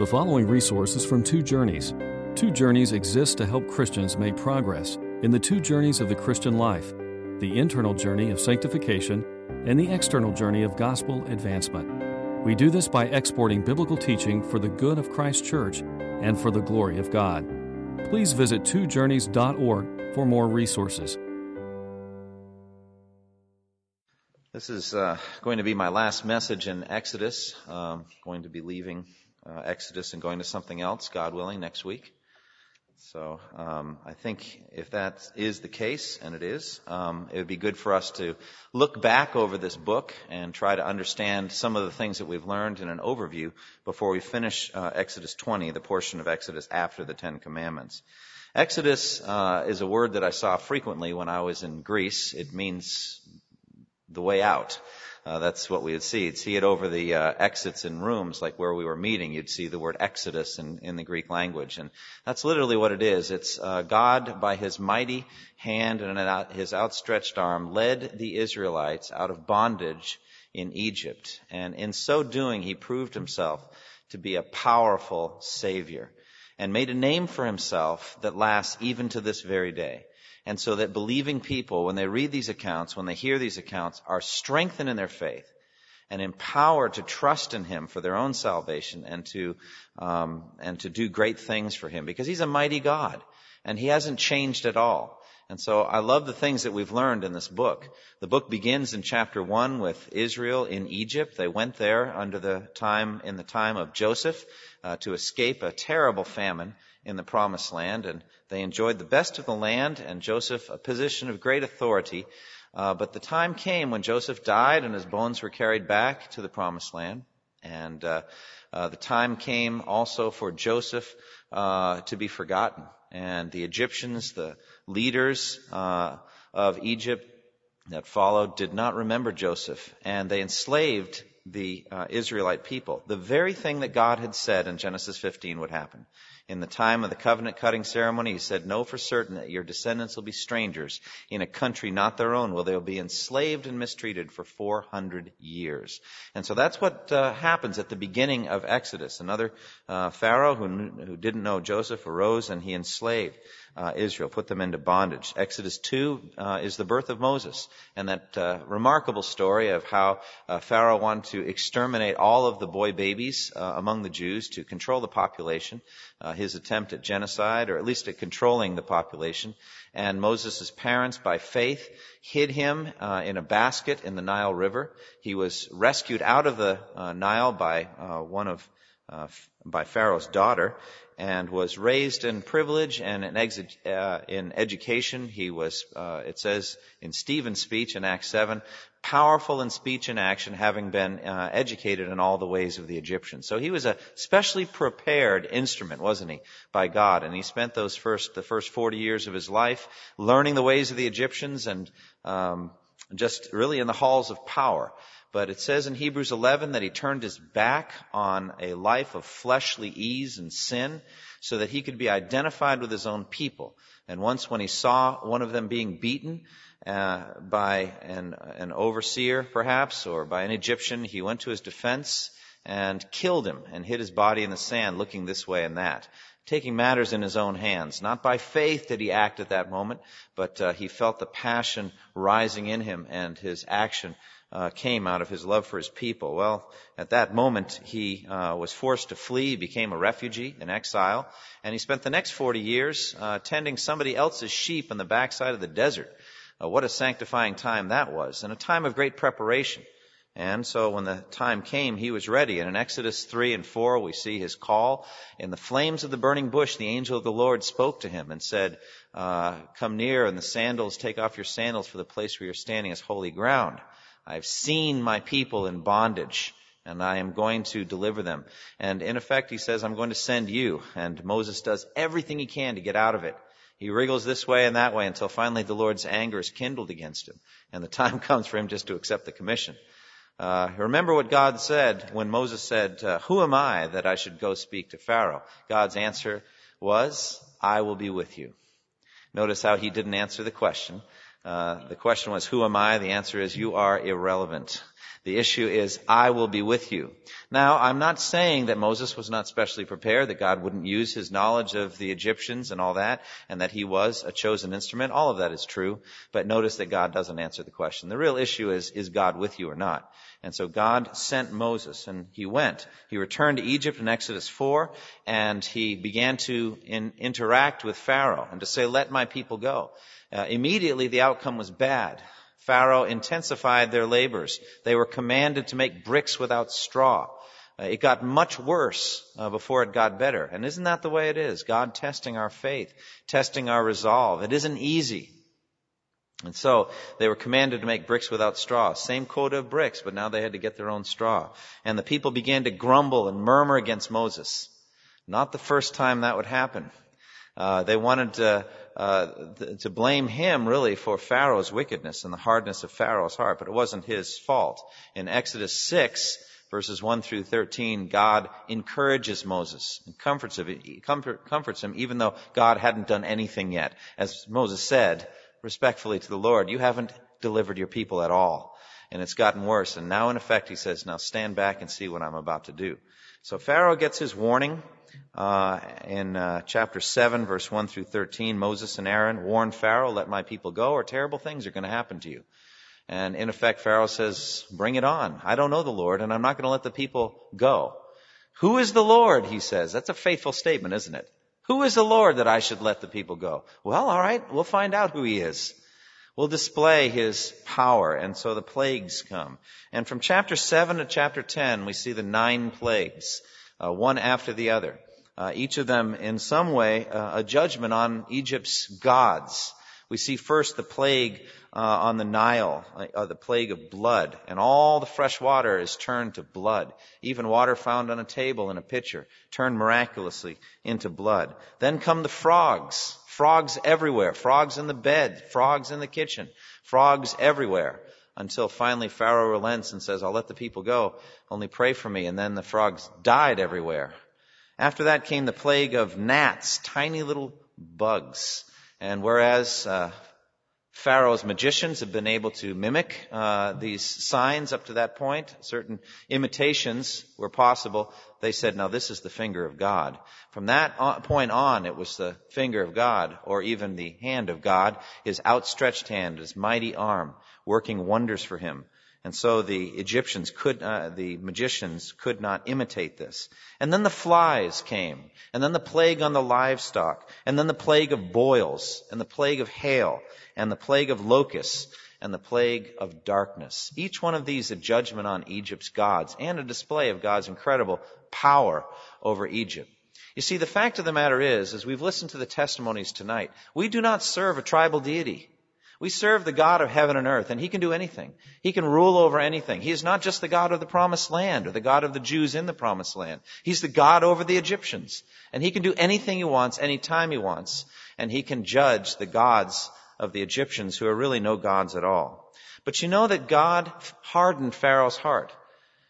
The following resources from Two Journeys. Two Journeys exists to help Christians make progress in the two journeys of the Christian life the internal journey of sanctification and the external journey of gospel advancement. We do this by exporting biblical teaching for the good of Christ's church and for the glory of God. Please visit twojourneys.org for more resources. This is uh, going to be my last message in Exodus. Um, going to be leaving uh, Exodus and going to something else, God willing, next week. So um, I think if that is the case, and it is, um, it would be good for us to look back over this book and try to understand some of the things that we've learned in an overview before we finish uh, Exodus 20, the portion of Exodus after the Ten Commandments. Exodus uh, is a word that I saw frequently when I was in Greece. It means the way out. Uh, that's what we would see. You'd see it over the uh, exits in rooms, like where we were meeting. You'd see the word Exodus in, in the Greek language, and that's literally what it is. It's uh, God, by His mighty hand and His outstretched arm, led the Israelites out of bondage in Egypt, and in so doing, He proved Himself to be a powerful Savior, and made a name for Himself that lasts even to this very day. And so that believing people, when they read these accounts, when they hear these accounts, are strengthened in their faith and empowered to trust in Him for their own salvation and to, um, and to do great things for Him because He's a mighty God and He hasn't changed at all. And so I love the things that we've learned in this book. The book begins in chapter one with Israel in Egypt. They went there under the time, in the time of Joseph, uh, to escape a terrible famine in the promised land, and they enjoyed the best of the land, and Joseph a position of great authority. Uh, but the time came when Joseph died, and his bones were carried back to the promised land. And uh, uh, the time came also for Joseph uh, to be forgotten, and the Egyptians, the leaders uh, of Egypt that followed, did not remember Joseph, and they enslaved the uh, Israelite people. The very thing that God had said in Genesis 15 would happen in the time of the covenant cutting ceremony, he said, Know for certain that your descendants will be strangers in a country not their own, where they'll be enslaved and mistreated for 400 years. And so that's what uh, happens at the beginning of Exodus. Another uh, Pharaoh who, who didn't know Joseph arose and he enslaved uh, Israel, put them into bondage. Exodus 2 uh, is the birth of Moses, and that uh, remarkable story of how uh, Pharaoh wanted to exterminate all of the boy babies among the Jews to control the population, his attempt at genocide, or at least at controlling the population. And Moses' parents, by faith, hid him uh, in a basket in the Nile River. He was rescued out of the uh, Nile by uh, one of uh, by Pharaoh's daughter, and was raised in privilege and in, uh, in education. He was, uh, it says in Stephen's speech in Acts 7, powerful in speech and action, having been uh, educated in all the ways of the Egyptians. So he was a specially prepared instrument, wasn't he, by God? And he spent those first, the first 40 years of his life learning the ways of the Egyptians and um, just really in the halls of power. But it says in Hebrews 11 that he turned his back on a life of fleshly ease and sin so that he could be identified with his own people. And once when he saw one of them being beaten uh, by an, an overseer, perhaps, or by an Egyptian, he went to his defense and killed him and hid his body in the sand, looking this way and that taking matters in his own hands. Not by faith did he act at that moment, but uh, he felt the passion rising in him, and his action uh, came out of his love for his people. Well, at that moment, he uh, was forced to flee, became a refugee, an exile, and he spent the next 40 years uh, tending somebody else's sheep on the backside of the desert. Uh, what a sanctifying time that was, and a time of great preparation. And so when the time came, he was ready. And in Exodus 3 and 4, we see his call. In the flames of the burning bush, the angel of the Lord spoke to him and said, uh, Come near, and the sandals, take off your sandals, for the place where you're standing is holy ground. I've seen my people in bondage and I am going to deliver them. And in effect, he says, I'm going to send you. And Moses does everything he can to get out of it. He wriggles this way and that way until finally the Lord's anger is kindled against him. And the time comes for him just to accept the commission. Uh, remember what God said when Moses said, uh, Who am I that I should go speak to Pharaoh? God's answer was, I will be with you. Notice how he didn't answer the question. Uh, the question was, who am I? The answer is, you are irrelevant. The issue is, I will be with you. Now, I'm not saying that Moses was not specially prepared, that God wouldn't use his knowledge of the Egyptians and all that, and that he was a chosen instrument. All of that is true. But notice that God doesn't answer the question. The real issue is, is God with you or not? And so God sent Moses and he went. He returned to Egypt in Exodus 4 and he began to in, interact with Pharaoh and to say, let my people go. Uh, immediately the outcome was bad. Pharaoh intensified their labors. They were commanded to make bricks without straw. Uh, it got much worse uh, before it got better. And isn't that the way it is? God testing our faith, testing our resolve. It isn't easy. And so they were commanded to make bricks without straw. Same quota of bricks, but now they had to get their own straw. And the people began to grumble and murmur against Moses. Not the first time that would happen. Uh, they wanted to, uh, to blame him really for Pharaoh's wickedness and the hardness of Pharaoh's heart, but it wasn't his fault. In Exodus 6, verses 1 through 13, God encourages Moses and comforts him, comfort, comforts him even though God hadn't done anything yet. As Moses said respectfully to the Lord, you haven't delivered your people at all. And it's gotten worse. And now in effect he says, now stand back and see what I'm about to do. So Pharaoh gets his warning. Uh, in uh, chapter 7, verse 1 through 13, Moses and Aaron warn Pharaoh, let my people go, or terrible things are going to happen to you. And in effect, Pharaoh says, bring it on. I don't know the Lord, and I'm not going to let the people go. Who is the Lord? He says. That's a faithful statement, isn't it? Who is the Lord that I should let the people go? Well, alright, we'll find out who he is. We'll display his power, and so the plagues come. And from chapter 7 to chapter 10, we see the nine plagues uh, one after the other. Uh, each of them, in some way, uh, a judgment on Egypt's gods. We see first the plague uh, on the Nile, uh, the plague of blood, and all the fresh water is turned to blood. Even water found on a table in a pitcher turned miraculously into blood. Then come the frogs, frogs everywhere, frogs in the bed, frogs in the kitchen, frogs everywhere until finally Pharaoh relents and says, I'll let the people go, only pray for me. And then the frogs died everywhere. After that came the plague of gnats, tiny little bugs. And whereas uh, Pharaoh's magicians have been able to mimic uh, these signs up to that point. Certain imitations were possible. They said, "Now this is the finger of God." From that point on, it was the finger of God, or even the hand of God, His outstretched hand, His mighty arm, working wonders for him. And so the Egyptians could, uh, the magicians could not imitate this. And then the flies came, and then the plague on the livestock, and then the plague of boils, and the plague of hail, and the plague of locusts, and the plague of darkness. Each one of these a judgment on Egypt's gods, and a display of God's incredible power over Egypt. You see, the fact of the matter is, as we've listened to the testimonies tonight, we do not serve a tribal deity. We serve the God of heaven and earth, and He can do anything. He can rule over anything. He is not just the God of the promised land or the God of the Jews in the promised land. He's the God over the Egyptians. And He can do anything He wants, anytime He wants. And He can judge the gods of the Egyptians who are really no gods at all. But you know that God hardened Pharaoh's heart.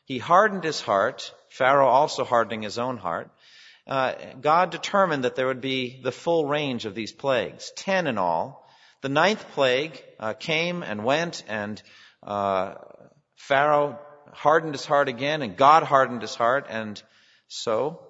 He hardened his heart, Pharaoh also hardening his own heart. Uh, God determined that there would be the full range of these plagues, ten in all, the ninth plague uh, came and went, and uh, Pharaoh hardened his heart again, and God hardened his heart, and so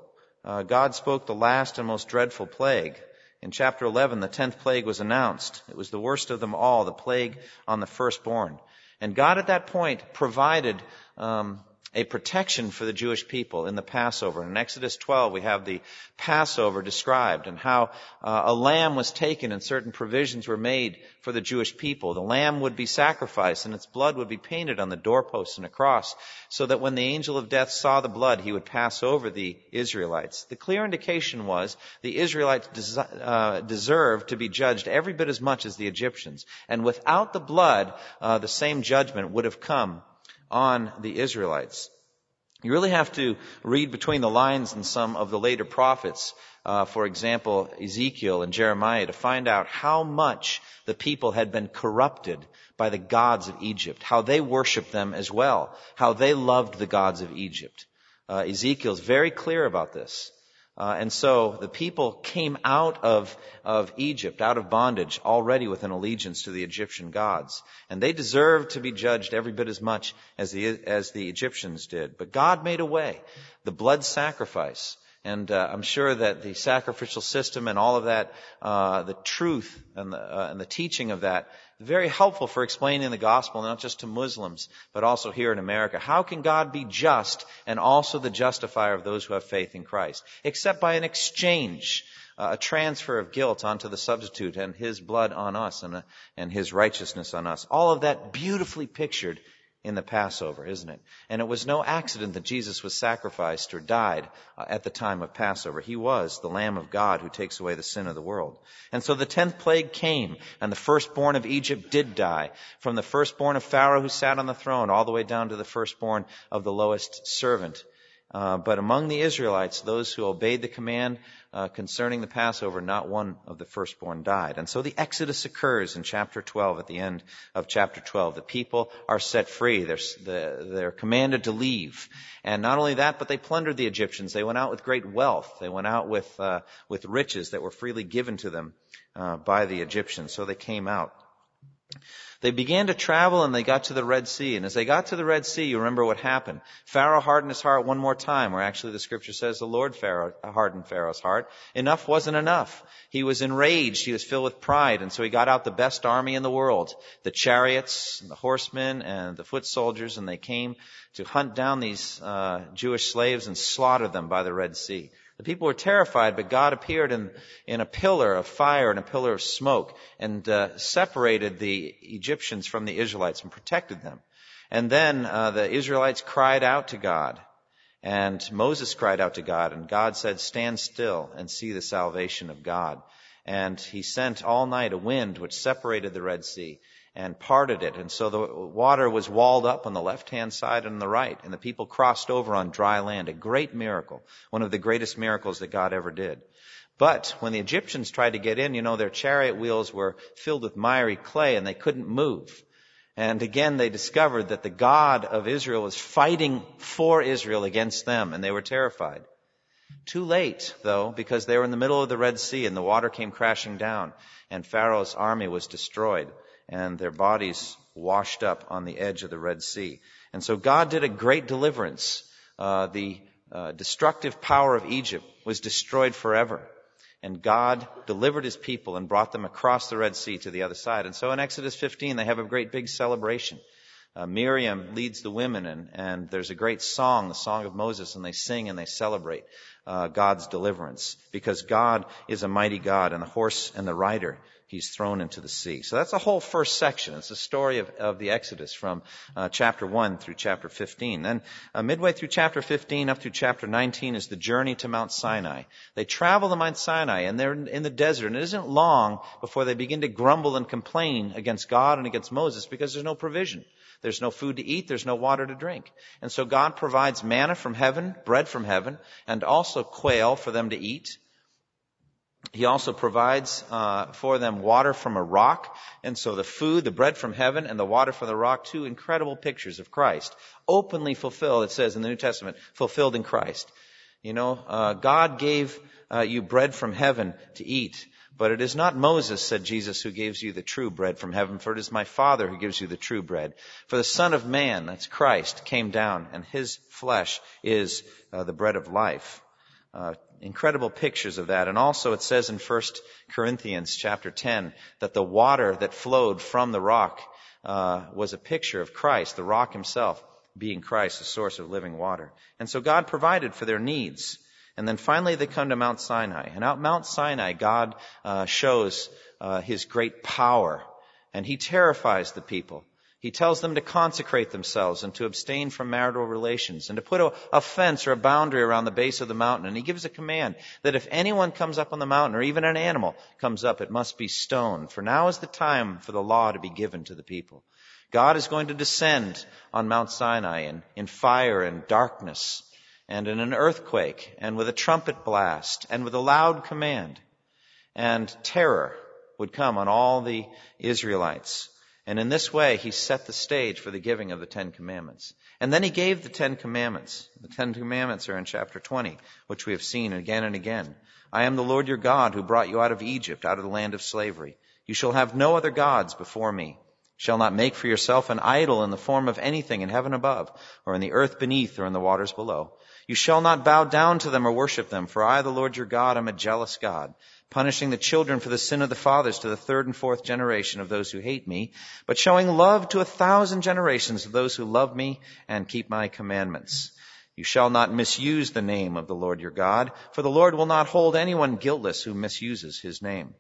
uh, God spoke the last and most dreadful plague. In chapter 11, the tenth plague was announced. It was the worst of them all, the plague on the firstborn. And God at that point provided um, a protection for the Jewish people in the Passover. In Exodus 12, we have the Passover described and how uh, a lamb was taken and certain provisions were made for the Jewish people. The lamb would be sacrificed and its blood would be painted on the doorposts and across so that when the angel of death saw the blood, he would pass over the Israelites. The clear indication was the Israelites des- uh, deserved to be judged every bit as much as the Egyptians. And without the blood, uh, the same judgment would have come on the Israelites. You really have to read between the lines in some of the later prophets, uh, for example, Ezekiel and Jeremiah, to find out how much the people had been corrupted by the gods of Egypt, how they worshiped them as well, how they loved the gods of Egypt. Uh, Ezekiel's very clear about this. Uh, and so the people came out of, of Egypt, out of bondage, already with an allegiance to the Egyptian gods. And they deserved to be judged every bit as much as the, as the Egyptians did. But God made a way. The blood sacrifice. And uh, I'm sure that the sacrificial system and all of that, uh, the truth and the, uh, and the teaching of that very helpful for explaining the gospel, not just to Muslims, but also here in America. How can God be just and also the justifier of those who have faith in Christ? Except by an exchange, uh, a transfer of guilt onto the substitute and his blood on us and, uh, and his righteousness on us. All of that beautifully pictured in the Passover, isn't it? And it was no accident that Jesus was sacrificed or died uh, at the time of Passover. He was the Lamb of God who takes away the sin of the world. And so the tenth plague came, and the firstborn of Egypt did die, from the firstborn of Pharaoh who sat on the throne, all the way down to the firstborn of the lowest servant. Uh, but among the Israelites, those who obeyed the command uh, concerning the Passover, not one of the firstborn died. And so the Exodus occurs in chapter 12, at the end of chapter 12. The people are set free. They're, they're commanded to leave. And not only that, but they plundered the Egyptians. They went out with great wealth. They went out with, uh, with riches that were freely given to them uh, by the Egyptians. So they came out. They began to travel and they got to the Red Sea. And as they got to the Red Sea, you remember what happened. Pharaoh hardened his heart one more time, or actually the scripture says the Lord Pharaoh hardened Pharaoh's heart. Enough wasn't enough. He was enraged. He was filled with pride. And so he got out the best army in the world, the chariots, and the horsemen, and the foot soldiers, and they came to hunt down these uh, Jewish slaves and slaughter them by the Red Sea. The people were terrified, but God appeared in, in a pillar of fire and a pillar of smoke and uh, separated the Egyptians from the Israelites and protected them. And then uh, the Israelites cried out to God. And Moses cried out to God, and God said, Stand still and see the salvation of God. And he sent all night a wind which separated the Red Sea and parted it. And so the water was walled up on the left hand side and on the right, and the people crossed over on dry land. A great miracle. One of the greatest miracles that God ever did. But when the Egyptians tried to get in, you know, their chariot wheels were filled with miry clay and they couldn't move. And again, they discovered that the God of Israel was fighting for Israel against them, and they were terrified. Too late, though, because they were in the middle of the Red Sea and the water came crashing down, and Pharaoh's army was destroyed and their bodies washed up on the edge of the Red Sea. And so God did a great deliverance. Uh, the uh, destructive power of Egypt was destroyed forever. And God delivered his people and brought them across the Red Sea to the other side. And so in Exodus 15, they have a great big celebration. Uh, Miriam leads the women, and, and, there's a great song, the Song of Moses, and they sing and they celebrate uh, God's deliverance because God is a mighty God, and the horse and the rider he's thrown into the sea. So that's the whole first section. It's the story of, of the Exodus from uh, chapter 1 through chapter 15. Then uh, midway through chapter 15 up through chapter 19 is the journey to Mount Sinai. They travel to Mount Sinai and they're in the desert and it isn't long before they begin to grumble and complain against God and against Moses because there's no provision. There's no food to eat. There's no water to drink. And so God provides manna from heaven, bread from heaven, and also quail for them to eat. He also provides uh, for them water from a rock, and so the food, the bread from heaven, and the water from the rock, two incredible pictures of Christ, openly fulfilled. It says in the New Testament, fulfilled in Christ. You know, uh, God gave uh, you bread from heaven to eat, but it is not Moses, said Jesus, who gives you the true bread from heaven, for it is my Father who gives you the true bread. For the Son of Man, that's Christ, came down, and his flesh is uh, the bread of life. Uh, incredible pictures of that. And also it says in 1 Corinthians chapter 10 that the water that flowed from the rock uh, was a picture of Christ, the rock himself being Christ, the source of living water. And so God provided for their needs. And then finally they come to Mount Sinai. And out Mount Sinai, God uh, shows uh, his great power. And he terrifies the people. He tells them to consecrate themselves and to abstain from marital relations and to put a, a, fence or a boundary around the base of the mountain. And he gives a command that if anyone comes up on the mountain or even an animal comes up, it must be stoned. For now is the time for the law to be given to the people. God is going to descend on Mount Sinai in, in fire and darkness and in an earthquake and with a trumpet blast and with a loud command. And terror would come on all the Israelites. And in this way, he set the stage for the giving of the Ten Commandments. And then he gave the Ten Commandments. The Ten Commandments are in chapter 20, which we have seen again and again. I am the Lord your God who brought you out of Egypt, out of the land of slavery. You shall have no other gods before me. You Shall not make for yourself an idol in the form of anything in heaven above, or in the earth beneath, or in the waters below. You shall not bow down to them or worship them, for I, the Lord your God, am a jealous God punishing the children for the sin of the fathers to the third and fourth generation of those who hate me, but showing love to a thousand generations of those who love me and keep my commandments. You shall not misuse the name of the Lord your God, for the Lord will not hold anyone guiltless who misuses his name.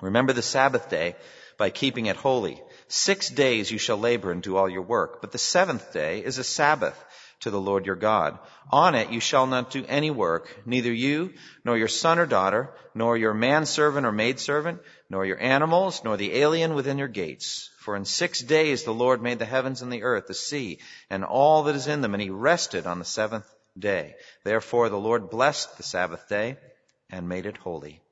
Remember the Sabbath day by keeping it holy. Six days you shall labor and do all your work, but the seventh day is a Sabbath to the Lord your God. On it you shall not do any work, neither you, nor your son or daughter, nor your manservant or maidservant, nor your animals, nor the alien within your gates. For in six days the Lord made the heavens and the earth, the sea, and all that is in them, and he rested on the seventh day. Therefore the Lord blessed the Sabbath day and made it holy.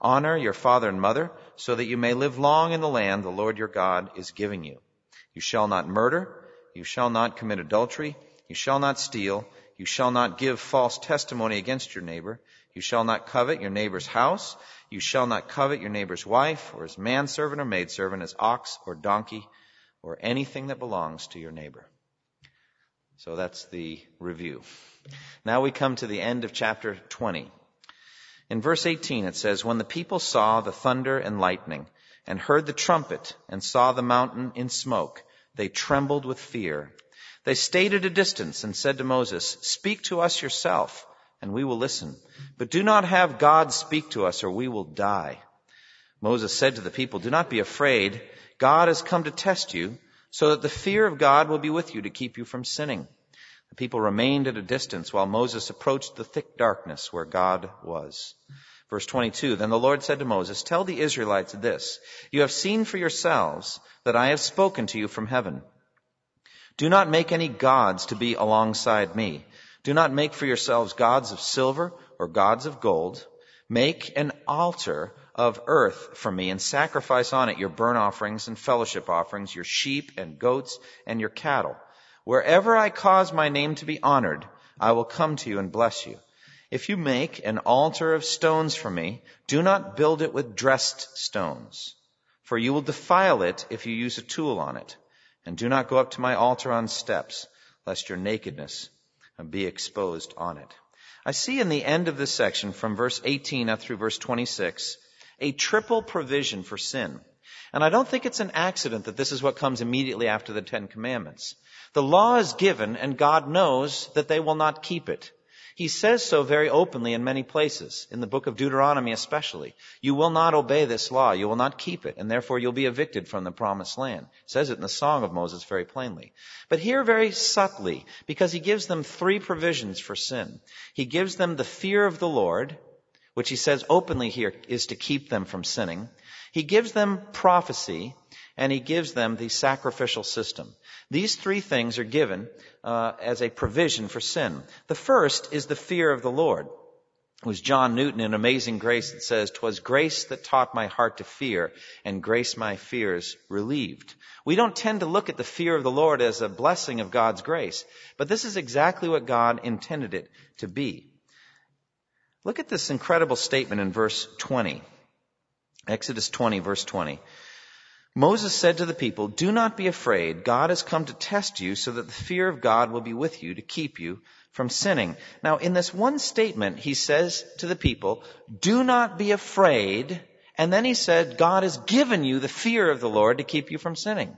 Honor your father and mother, so that you may live long in the land the Lord your God is giving you. You shall not murder, you shall not commit adultery, you shall not steal. You shall not give false testimony against your neighbor. You shall not covet your neighbor's house. You shall not covet your neighbor's wife, or his manservant or maidservant, his ox or donkey, or anything that belongs to your neighbor. So that's the review. Now we come to the end of chapter 20. In verse 18 it says, When the people saw the thunder and lightning, and heard the trumpet, and saw the mountain in smoke, they trembled with fear. They stayed at a distance and said to Moses, Speak to us yourself, and we will listen. But do not have God speak to us, or we will die. Moses said to the people, Do not be afraid. God has come to test you, so that the fear of God will be with you to keep you from sinning. The people remained at a distance while Moses approached the thick darkness where God was. Verse 22, Then the Lord said to Moses, Tell the Israelites this, You have seen for yourselves that I have spoken to you from heaven. Do not make any gods to be alongside me. Do not make for yourselves gods of silver or gods of gold. Make an altar of earth for me and sacrifice on it your burnt offerings and fellowship offerings, your sheep and goats and your cattle. Wherever I cause my name to be honored, I will come to you and bless you. If you make an altar of stones for me, do not build it with dressed stones, for you will defile it if you use a tool on it. And do not go up to my altar on steps, lest your nakedness be exposed on it. I see in the end of this section, from verse 18 up through verse 26, a triple provision for sin. And I don't think it's an accident that this is what comes immediately after the Ten Commandments. The law is given, and God knows that they will not keep it. He says so very openly in many places, in the book of Deuteronomy especially. You will not obey this law, you will not keep it, and therefore you'll be evicted from the promised land. It says it in the Song of Moses very plainly. But here very subtly, because he gives them three provisions for sin. He gives them the fear of the Lord, which he says openly here is to keep them from sinning. He gives them prophecy, and he gives them the sacrificial system. These three things are given uh, as a provision for sin. The first is the fear of the Lord. It was John Newton in Amazing Grace that says, "'Twas grace that taught my heart to fear, and grace my fears relieved." We don't tend to look at the fear of the Lord as a blessing of God's grace, but this is exactly what God intended it to be. Look at this incredible statement in verse 20. Exodus 20, verse 20. Moses said to the people, Do not be afraid. God has come to test you so that the fear of God will be with you to keep you from sinning. Now, in this one statement, he says to the people, Do not be afraid. And then he said, God has given you the fear of the Lord to keep you from sinning.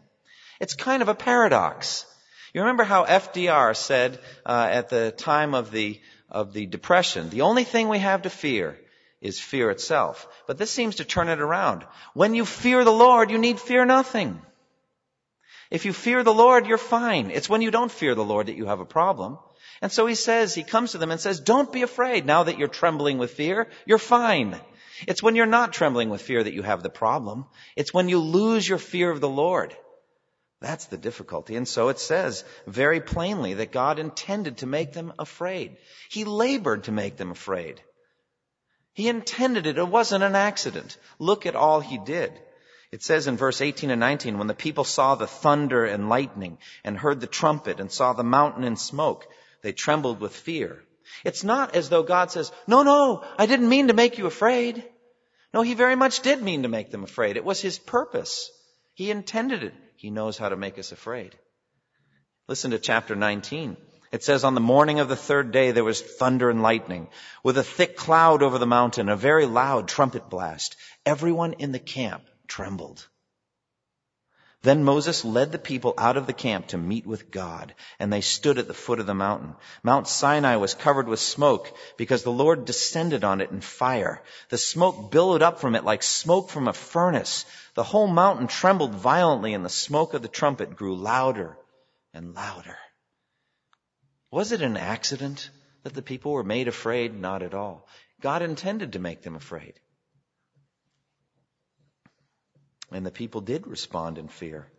It's kind of a paradox. You remember how FDR said uh, at the time of the of the depression, the only thing we have to fear is fear itself. But this seems to turn it around. When you fear the Lord, you need fear nothing. If you fear the Lord, you're fine. It's when you don't fear the Lord that you have a problem. And so he says, he comes to them and says, don't be afraid. Now that you're trembling with fear, you're fine. It's when you're not trembling with fear that you have the problem. It's when you lose your fear of the Lord. That's the difficulty. And so it says very plainly that God intended to make them afraid. He labored to make them afraid. He intended it. It wasn't an accident. Look at all he did. It says in verse 18 and 19, when the people saw the thunder and lightning and heard the trumpet and saw the mountain in smoke, they trembled with fear. It's not as though God says, no, no, I didn't mean to make you afraid. No, he very much did mean to make them afraid. It was his purpose. He intended it. He knows how to make us afraid. Listen to chapter 19. It says, on the morning of the third day there was thunder and lightning, with a thick cloud over the mountain, a very loud trumpet blast. Everyone in the camp trembled. Then Moses led the people out of the camp to meet with God, and they stood at the foot of the mountain. Mount Sinai was covered with smoke because the Lord descended on it in fire. The smoke billowed up from it like smoke from a furnace. The whole mountain trembled violently, and the smoke of the trumpet grew louder and louder. Was it an accident that the people were made afraid? Not at all. God intended to make them afraid. And the people did respond in fear.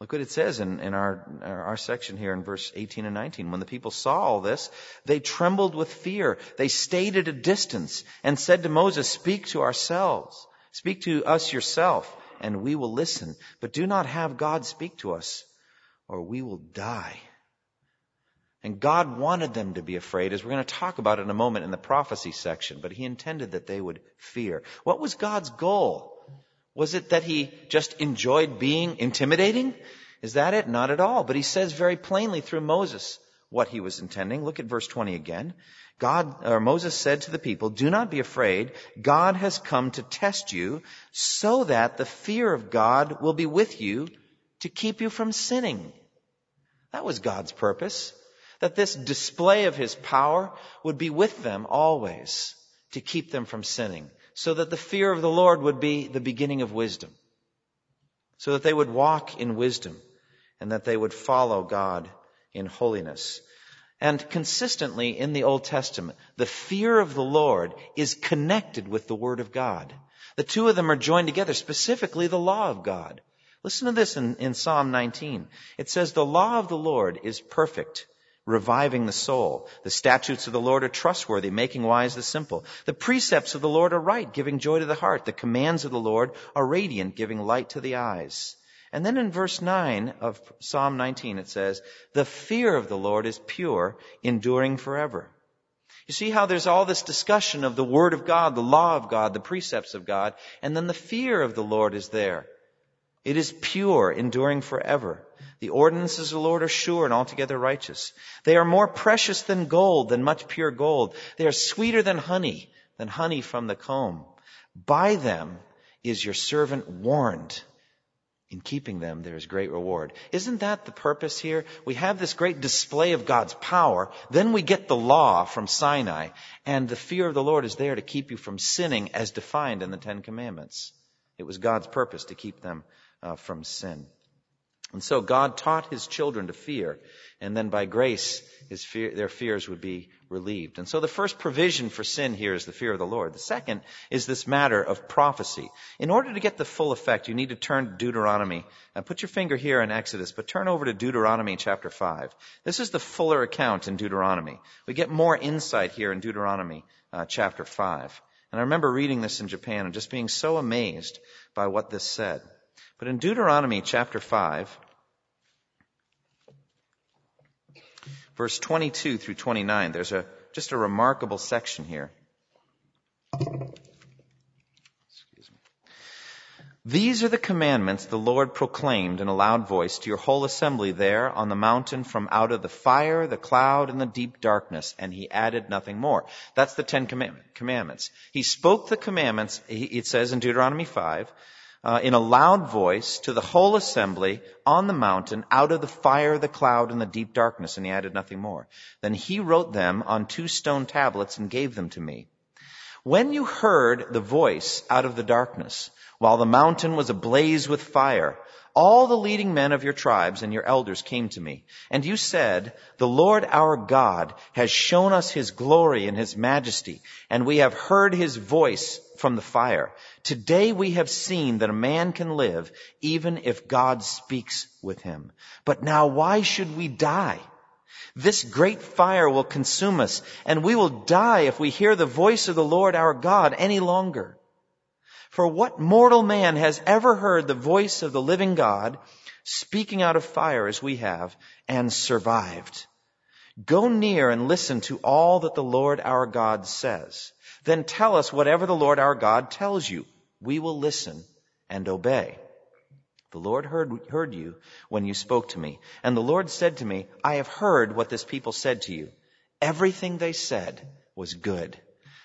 Look what it says in, in our, our section here in verse 18 and 19. When the people saw all this, they trembled with fear. They stayed at a distance and said to Moses, speak to ourselves. Speak to us yourself and we will listen. But do not have God speak to us or we will die. And God wanted them to be afraid, as we're going to talk about in a moment in the prophecy section, but He intended that they would fear. What was God's goal? Was it that he just enjoyed being intimidating? Is that it? Not at all. But he says very plainly through Moses what he was intending. Look at verse 20 again. God, or Moses said to the people, do not be afraid. God has come to test you so that the fear of God will be with you to keep you from sinning. That was God's purpose. That this display of his power would be with them always to keep them from sinning so that the fear of the Lord would be the beginning of wisdom, so that they would walk in wisdom and that they would follow God in holiness. And consistently in the Old Testament, the fear of the Lord is connected with the Word of God. The two of them are joined together, specifically the law of God. Listen to this in, in Psalm 19. It says, the law of the Lord is perfect, reviving the soul. The statutes of the Lord are trustworthy, making wise the simple. The precepts of the Lord are right, giving joy to the heart. The commands of the Lord are radiant, giving light to the eyes. And then in verse 9 of Psalm 19 it says, the fear of the Lord is pure, enduring forever. You see how there's all this discussion of the Word of God, the law of God, the precepts of God, and then the fear of the Lord is there. It is pure, enduring forever. The ordinances of the Lord are sure and altogether righteous. They are more precious than gold, than much pure gold. They are sweeter than honey, than honey from the comb. By them is your servant warned. In keeping them, there is great reward. Isn't that the purpose here? We have this great display of God's power. Then we get the law from Sinai. And the fear of the Lord is there to keep you from sinning as defined in the Ten Commandments. It was God's purpose to keep them uh, from sin. And so God taught his children to fear, and then by grace, fear, their fears would be relieved. And so the first provision for sin here is the fear of the Lord. The second is this matter of prophecy. In order to get the full effect, you need to turn to Deuteronomy. And put your finger here in Exodus, but turn over to Deuteronomy chapter 5. This is the fuller account in Deuteronomy. We get more insight here in Deuteronomy uh, chapter 5. And I remember reading this in Japan and just being so amazed by what this said. But in Deuteronomy chapter 5, verse 22 through 29, there's a, just a remarkable section here. These are the commandments the Lord proclaimed in a loud voice to your whole assembly there on the mountain from out of the fire, the cloud, and the deep darkness, and he added nothing more. That's the Ten Commandments. He spoke the commandments, it says in Deuteronomy 5, uh, in a loud voice to the whole assembly on the mountain out of the fire, the cloud, and the deep darkness, and he added nothing more. Then he wrote them on two stone tablets and gave them to me. When you heard the voice out of the darkness, while the mountain was ablaze with fire, all the leading men of your tribes and your elders came to me. And you said, the Lord our God has shown us his glory and his majesty, and we have heard his voice from the fire. Today we have seen that a man can live even if God speaks with him. But now why should we die? This great fire will consume us, and we will die if we hear the voice of the Lord our God any longer. For what mortal man has ever heard the voice of the living God speaking out of fire as we have and survived? Go near and listen to all that the Lord our God says. Then tell us whatever the Lord our God tells you. We will listen and obey. The Lord heard, heard you when you spoke to me. And the Lord said to me, I have heard what this people said to you. Everything they said was good.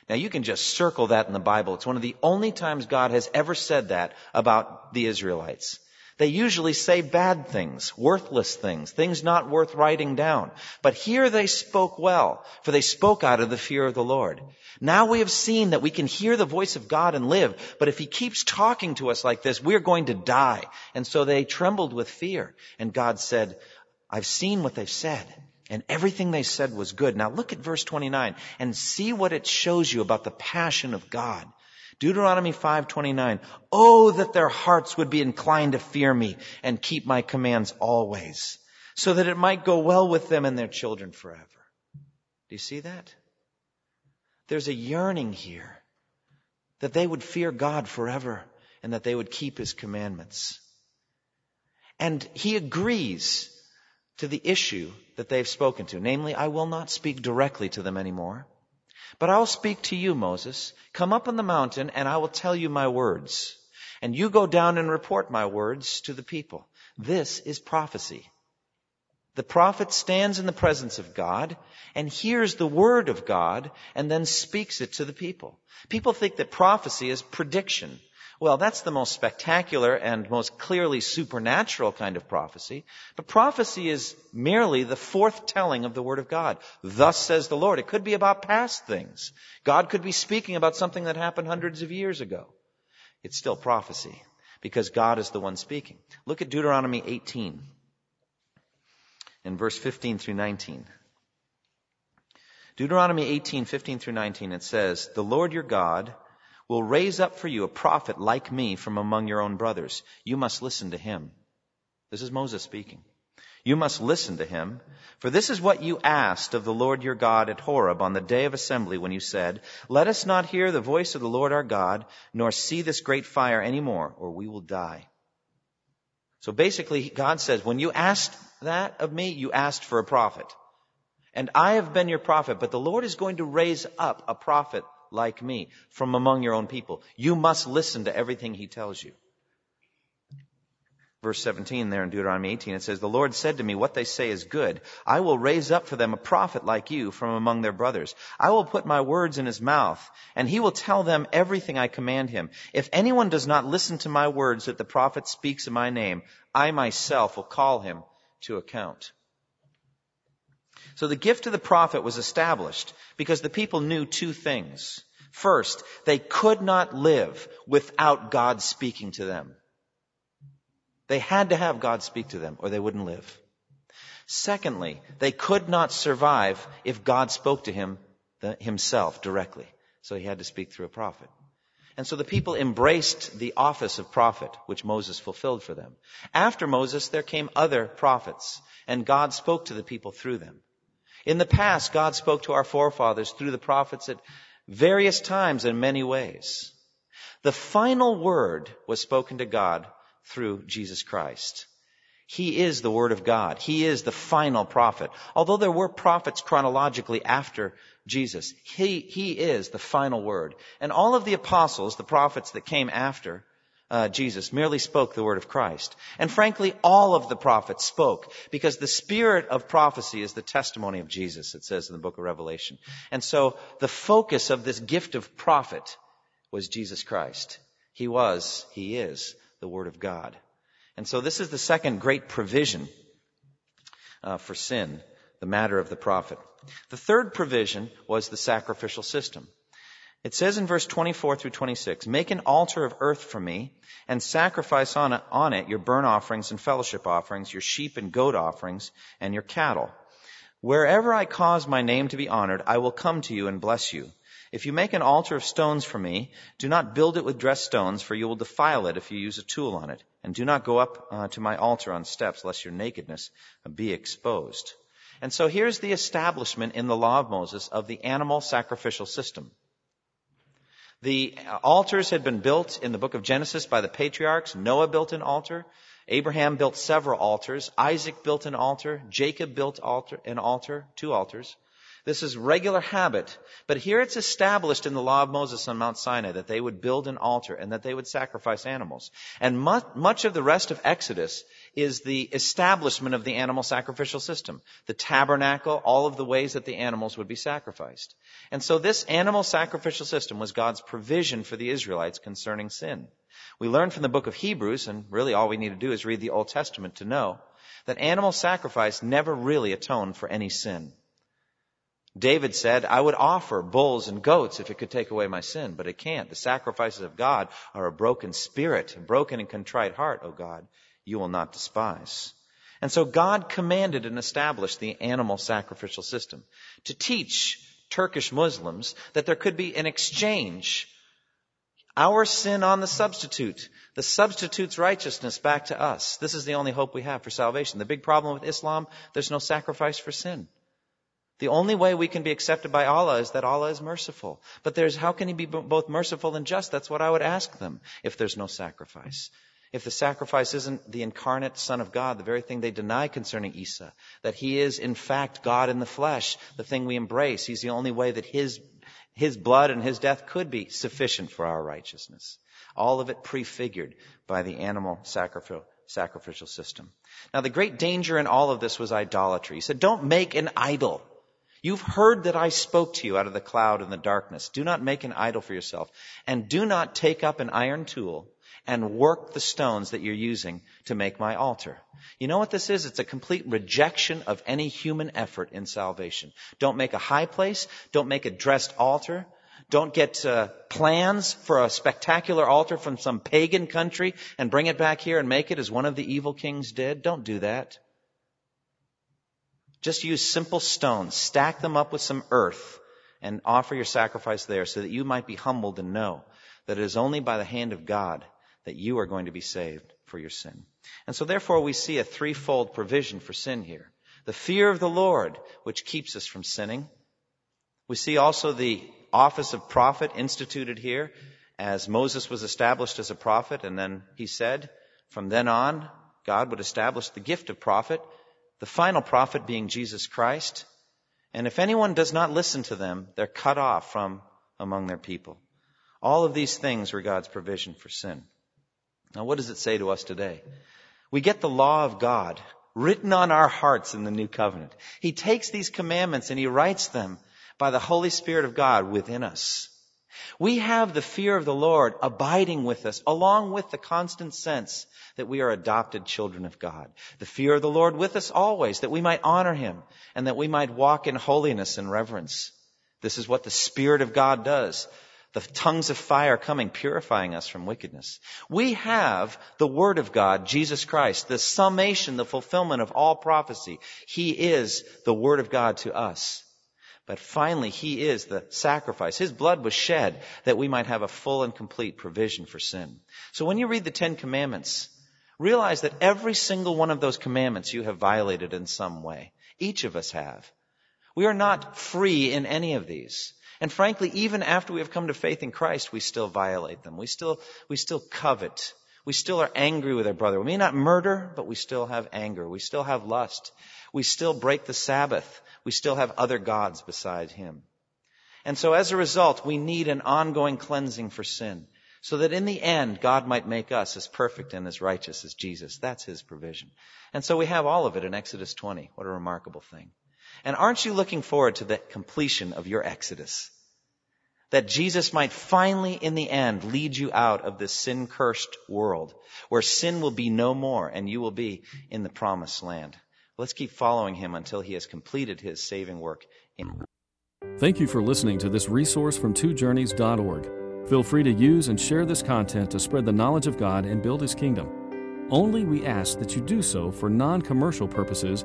Now you can just circle that in the Bible. It's one of the only times God has ever said that about the Israelites. They usually say bad things, worthless things, things not worth writing down. But here they spoke well, for they spoke out of the fear of the Lord. Now we have seen that we can hear the voice of God and live, but if He keeps talking to us like this, we're going to die. And so they trembled with fear. And God said, I've seen what they've said. And everything they said was good. Now look at verse 29 and see what it shows you about the passion of God. Deuteronomy 5:29 Oh that their hearts would be inclined to fear me and keep my commands always so that it might go well with them and their children forever. Do you see that? There's a yearning here that they would fear God forever and that they would keep his commandments. And he agrees to the issue that they've spoken to. Namely, I will not speak directly to them anymore. But I will speak to you, Moses. Come up on the mountain and I will tell you my words. And you go down and report my words to the people. This is prophecy. The prophet stands in the presence of God and hears the word of God and then speaks it to the people. People think that prophecy is prediction. Well, that's the most spectacular and most clearly supernatural kind of prophecy. But prophecy is merely the forth telling of the Word of God. Thus says the Lord. It could be about past things. God could be speaking about something that happened hundreds of years ago. It's still prophecy because God is the one speaking. Look at Deuteronomy 18 in verse 15 through 19. Deuteronomy 18, 15 through 19, it says, The Lord your God will raise up for you a prophet like me from among your own brothers. You must listen to him. This is Moses speaking. You must listen to him, for this is what you asked of the Lord your God at Horeb on the day of assembly when you said, Let us not hear the voice of the Lord our God, nor see this great fire any more, or we will die. So basically, God says, when you asked that of me, you asked for a prophet. And I have been your prophet, but the Lord is going to raise up a prophet like me from among your own people. You must listen to everything he tells you. Verse 17 there in Deuteronomy 18, it says, The Lord said to me, What they say is good. I will raise up for them a prophet like you from among their brothers. I will put my words in his mouth, and he will tell them everything I command him. If anyone does not listen to my words that the prophet speaks in my name, I myself will call him to account. So the gift of the prophet was established because the people knew two things. First, they could not live without God speaking to them. They had to have God speak to them or they wouldn't live. Secondly, they could not survive if God spoke to him himself directly. So he had to speak through a prophet. And so the people embraced the office of prophet, which Moses fulfilled for them. After Moses, there came other prophets, and God spoke to the people through them. In the past, God spoke to our forefathers through the prophets at various times in many ways. The final word was spoken to God through Jesus Christ. He is the Word of God. He is the final prophet. Although there were prophets chronologically after Jesus, He, He is the final Word. And all of the apostles, the prophets that came after, uh, Jesus merely spoke the word of Christ. And frankly, all of the prophets spoke because the spirit of prophecy is the testimony of Jesus, it says in the book of Revelation. And so the focus of this gift of prophet was Jesus Christ. He was, he is the word of God. And so this is the second great provision uh, for sin, the matter of the prophet. The third provision was the sacrificial system. It says in verse 24 through 26, Make an altar of earth for me, and sacrifice on it, on it your burnt offerings and fellowship offerings, your sheep and goat offerings, and your cattle. Wherever I cause my name to be honored, I will come to you and bless you. If you make an altar of stones for me, do not build it with dressed stones, for you will defile it if you use a tool on it. And do not go up uh, to my altar on steps, lest your nakedness be exposed. And so here's the establishment in the law of Moses of the animal sacrificial system. The altars had been built in the book of Genesis by the patriarchs. Noah built an altar. Abraham built several altars. Isaac built an altar. Jacob built altar, an altar, two altars. This is regular habit. But here it's established in the law of Moses on Mount Sinai that they would build an altar and that they would sacrifice animals. And much, much of the rest of Exodus is the establishment of the animal sacrificial system. The tabernacle, all of the ways that the animals would be sacrificed. And so this animal sacrificial system was God's provision for the Israelites concerning sin. We learn from the book of Hebrews, and really all we need to do is read the Old Testament to know, that animal sacrifice never really atoned for any sin. David said, I would offer bulls and goats if it could take away my sin, but it can't. The sacrifices of God are a broken spirit, a broken and contrite heart, O God, you will not despise. And so God commanded and established the animal sacrificial system to teach Turkish Muslims that there could be an exchange. Our sin on the substitute. The substitute's righteousness back to us. This is the only hope we have for salvation. The big problem with Islam, there's no sacrifice for sin. The only way we can be accepted by Allah is that Allah is merciful. But there's, how can He be both merciful and just? That's what I would ask them if there's no sacrifice. If the sacrifice isn't the incarnate Son of God, the very thing they deny concerning Isa, that He is in fact God in the flesh, the thing we embrace. He's the only way that His, His blood and His death could be sufficient for our righteousness. All of it prefigured by the animal sacrificial sacrificial system. Now the great danger in all of this was idolatry. He said, don't make an idol. You've heard that I spoke to you out of the cloud and the darkness. Do not make an idol for yourself. And do not take up an iron tool and work the stones that you're using to make my altar. You know what this is? It's a complete rejection of any human effort in salvation. Don't make a high place. Don't make a dressed altar. Don't get uh, plans for a spectacular altar from some pagan country and bring it back here and make it as one of the evil kings did. Don't do that. Just use simple stones, stack them up with some earth, and offer your sacrifice there so that you might be humbled and know that it is only by the hand of God that you are going to be saved for your sin. And so therefore we see a threefold provision for sin here. The fear of the Lord, which keeps us from sinning. We see also the office of prophet instituted here as Moses was established as a prophet and then he said, from then on, God would establish the gift of prophet the final prophet being Jesus Christ. And if anyone does not listen to them, they're cut off from among their people. All of these things were God's provision for sin. Now, what does it say to us today? We get the law of God written on our hearts in the new covenant. He takes these commandments and he writes them by the Holy Spirit of God within us. We have the fear of the Lord abiding with us, along with the constant sense that we are adopted children of God. The fear of the Lord with us always, that we might honor Him and that we might walk in holiness and reverence. This is what the Spirit of God does. The tongues of fire coming, purifying us from wickedness. We have the Word of God, Jesus Christ, the summation, the fulfillment of all prophecy. He is the Word of God to us. But finally, He is the sacrifice. His blood was shed that we might have a full and complete provision for sin. So when you read the Ten Commandments, realize that every single one of those commandments you have violated in some way. Each of us have. We are not free in any of these. And frankly, even after we have come to faith in Christ, we still violate them. We still, we still covet. We still are angry with our brother. We may not murder, but we still have anger. We still have lust. We still break the Sabbath we still have other gods beside him. And so as a result, we need an ongoing cleansing for sin. So that in the end, God might make us as perfect and as righteous as Jesus. That's His provision. And so we have all of it in Exodus 20. What a remarkable thing. And aren't you looking forward to the completion of your Exodus? That Jesus might finally, in the end, lead you out of this sin cursed world where sin will be no more and you will be in the promised land. Let's keep following him until he has completed his saving work in. Thank you for listening to this resource from twojourneys.org. Feel free to use and share this content to spread the knowledge of God and build his kingdom. Only we ask that you do so for non commercial purposes